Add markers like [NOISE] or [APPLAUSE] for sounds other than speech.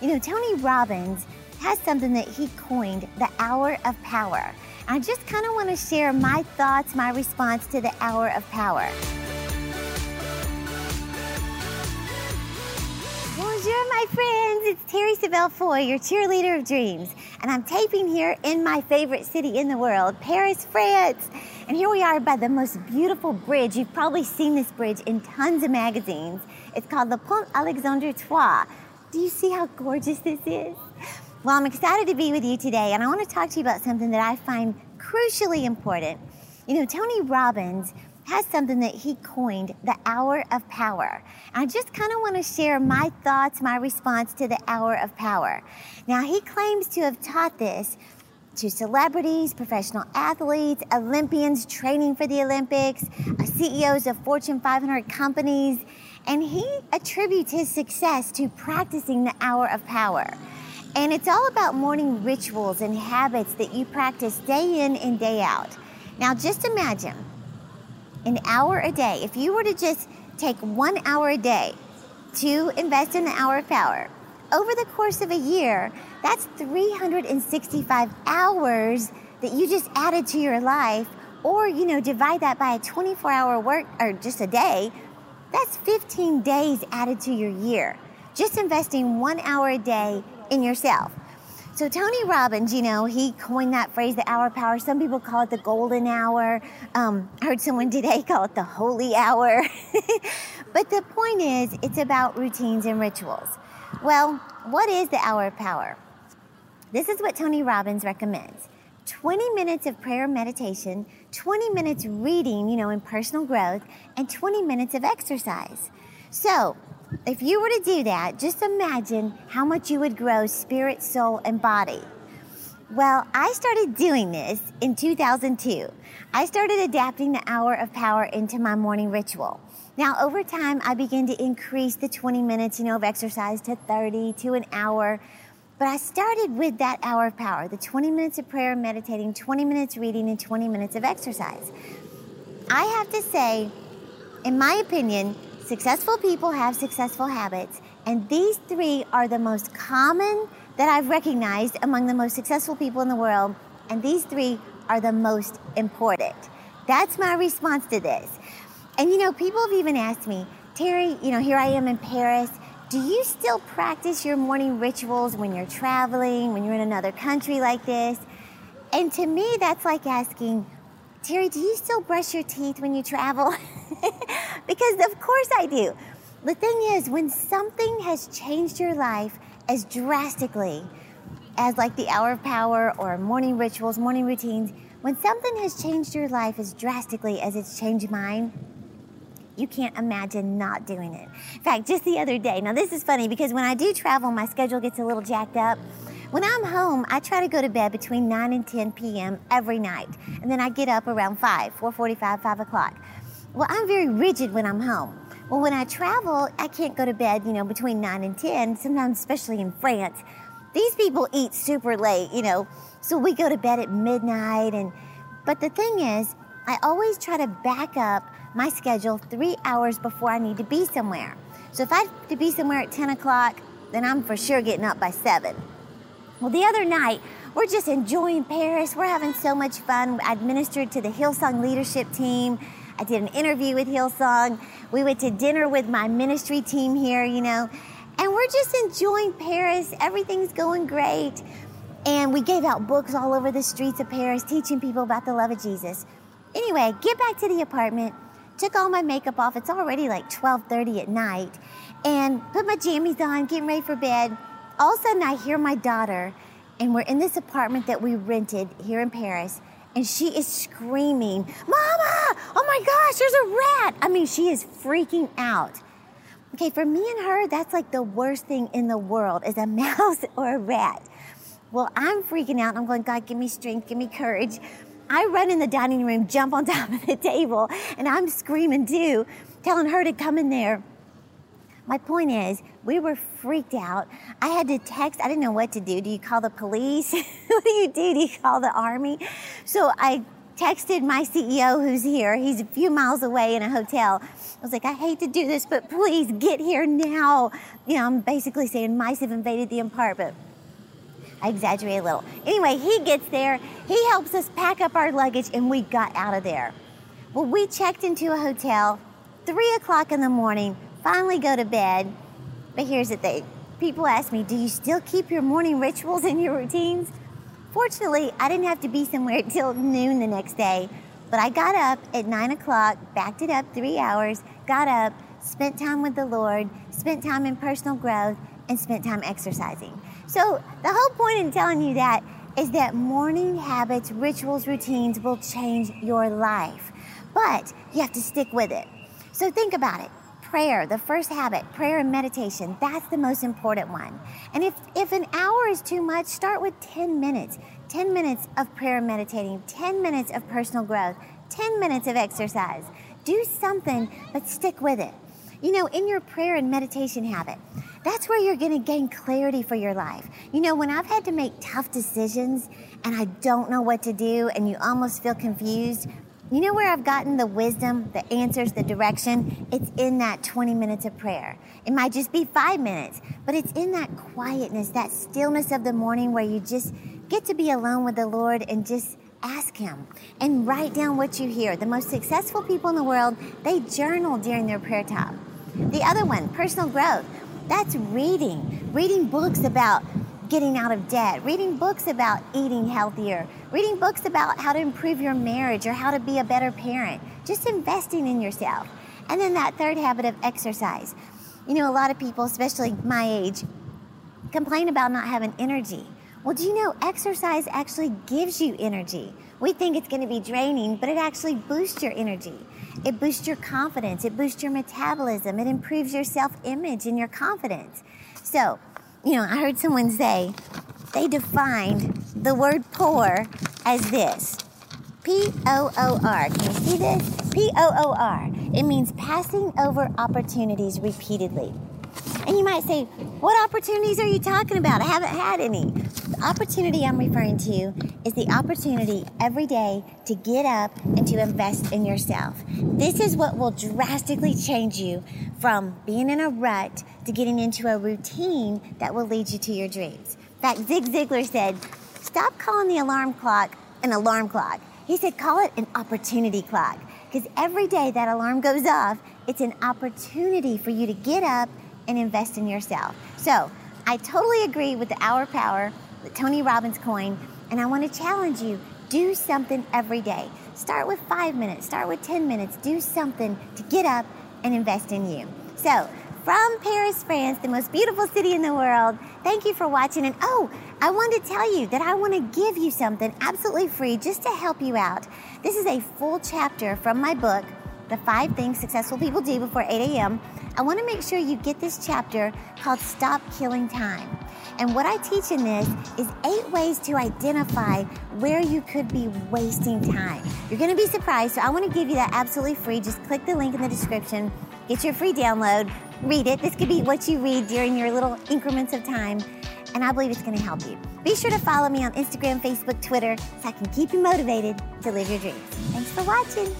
You know, Tony Robbins has something that he coined the hour of power. I just kind of want to share my thoughts, my response to the hour of power. Bonjour, my friends. It's Terry Savelle Foy, your cheerleader of dreams. And I'm taping here in my favorite city in the world, Paris, France. And here we are by the most beautiful bridge. You've probably seen this bridge in tons of magazines. It's called the Pont Alexandre III. Do you see how gorgeous this is? Well, I'm excited to be with you today, and I want to talk to you about something that I find crucially important. You know, Tony Robbins has something that he coined the hour of power. I just kind of want to share my thoughts, my response to the hour of power. Now, he claims to have taught this to celebrities, professional athletes, Olympians training for the Olympics, uh, CEOs of Fortune 500 companies, and he attributes his success to practicing the hour of power. And it's all about morning rituals and habits that you practice day in and day out. Now, just imagine an hour a day. If you were to just take one hour a day to invest in the hour of power, over the course of a year, that's 365 hours that you just added to your life. Or, you know, divide that by a 24 hour work or just a day, that's 15 days added to your year. Just investing one hour a day in yourself. So Tony Robbins, you know, he coined that phrase, the hour power. Some people call it the golden hour. Um, I heard someone [LAUGHS] today call it the holy hour. [LAUGHS] but the point is, it's about routines and rituals. Well, what is the hour of power? This is what Tony Robbins recommends. 20 minutes of prayer meditation, 20 minutes reading, you know, in personal growth, and 20 minutes of exercise. So, if you were to do that, just imagine how much you would grow spirit, soul, and body. Well, I started doing this in 2002. I started adapting the hour of power into my morning ritual. Now, over time, I began to increase the 20 minutes, you know, of exercise to 30 to an hour. But I started with that hour of power, the 20 minutes of prayer and meditating, 20 minutes reading, and 20 minutes of exercise. I have to say, in my opinion, Successful people have successful habits, and these three are the most common that I've recognized among the most successful people in the world, and these three are the most important. That's my response to this. And you know, people have even asked me, Terry, you know, here I am in Paris. Do you still practice your morning rituals when you're traveling, when you're in another country like this? And to me, that's like asking, Terry, do you still brush your teeth when you travel? [LAUGHS] because of course I do. The thing is, when something has changed your life as drastically as like the hour of power or morning rituals, morning routines, when something has changed your life as drastically as it's changed mine, you can't imagine not doing it. In fact, just the other day, now this is funny because when I do travel, my schedule gets a little jacked up. When I'm home, I try to go to bed between 9 and 10 p.m. every night. And then I get up around 5, 4.45, 5 o'clock. Well, I'm very rigid when I'm home. Well, when I travel, I can't go to bed, you know, between 9 and 10, sometimes especially in France. These people eat super late, you know, so we go to bed at midnight. And But the thing is, I always try to back up my schedule three hours before I need to be somewhere. So if I have to be somewhere at 10 o'clock, then I'm for sure getting up by 7. Well, the other night, we're just enjoying Paris. We're having so much fun. I administered to the Hillsong leadership team. I did an interview with Hillsong. We went to dinner with my ministry team here, you know, and we're just enjoying Paris. Everything's going great. And we gave out books all over the streets of Paris teaching people about the love of Jesus. Anyway, get back to the apartment, took all my makeup off. It's already like 12:30 at night, and put my jammies on, getting ready for bed all of a sudden I hear my daughter, and we're in this apartment that we rented here in Paris, and she is screaming, Mama! Oh my gosh, there's a rat! I mean, she is freaking out. Okay, for me and her, that's like the worst thing in the world is a [LAUGHS] mouse or a rat. Well, I'm freaking out. I'm going, God, give me strength, give me courage. I run in the dining room, jump on [LAUGHS] top of the table, and I'm screaming too, telling her to come in there. My point is, we were freaked out. I had to text. I didn't know what to do. Do you call the police? [LAUGHS] what do you do? Do you call the army? So I texted my CEO who's here. He's a few miles away in a hotel. I was like, I hate to do this, but please get here now. You know, I'm basically saying mice have invaded the apartment. I exaggerate a little. Anyway, he gets there, he helps us pack up our luggage, and we got out of there. Well, we checked into a hotel, three o'clock in the morning, finally go to bed. But here's the thing people ask me, Do you still keep your morning rituals and your routines? Fortunately, I didn't have to be somewhere [LAUGHS] till noon the next day, but I got up at nine o'clock, backed it up three hours, got up, spent time with the Lord, spent time in personal growth, and spent time exercising. So, the whole point in telling you that is that morning habits, rituals, routines will change your life. But you have to stick with it. So, think about it. Prayer, the first habit, prayer and meditation, that's the most important one. And if, if an hour is too much, start with 10 minutes. 10 minutes of prayer and meditating, 10 minutes of personal growth, 10 minutes of exercise. Do something, but stick with it. You know, in your prayer and meditation habit, that's where you're to gain clarity for your life. You know, when I've had to make tough decisions and I don't know what to do and you almost feel confused, you know where I've gotten the wisdom, the answers, the direction? It's in that 20 minutes of prayer. It might just be five minutes, but it's in that quietness, that stillness of the morning where you just get to be alone with the Lord and just ask Him and write down what you hear. The most successful people in the world, they journal during their prayer time. The other one, personal growth, that's reading. Reading books about getting out of debt, reading books about eating healthier, reading books about how to improve your marriage or how to be a better parent, just investing in yourself. And then that third habit of exercise. You know, a lot of people, especially my age, complain about not having energy. Well, do you know exercise actually gives you energy? We think it's going to be draining, but it actually boosts your energy. It boosts your confidence, it boosts your metabolism, it improves your self image and your confidence. So, you know, I heard someone say they defined the word poor as this P O O R. Can you see this? P O O R. It means passing over opportunities repeatedly. And you might say, What opportunities are you talking about? I haven't had any. The opportunity I'm referring to is the opportunity every day to get up and to invest in yourself. This is what will drastically change you from being in a rut to getting into a routine that will lead you to your dreams. In fact, Zig Ziglar said, Stop calling the alarm clock an alarm clock. He said, Call it an opportunity clock. Because every day that alarm goes off, it's an opportunity for you to get up and invest in yourself. So I totally agree with the hour power Tony Robbins coin, and I want to challenge you do something every day. Start with five minutes, start with 10 minutes, do something to get up and invest in you. So, from Paris, France, the most beautiful city in the world, thank you for watching. And oh, I want to tell you that I want to give you something absolutely free just to help you out. This is a full chapter from my book, The Five Things Successful People Do Before 8 a.m. I want to make sure you get this chapter called Stop Killing Time. And what I teach in this is eight ways to identify where you could be wasting time. You're going to be surprised, so I want to give you that absolutely free. Just click the link in the description, get your free download, read it. This could be what you read during your little increments of time, and I believe it's going to help you. Be sure to follow me on Instagram, Facebook, Twitter, so I can keep you motivated to live your dreams. Thanks for watching.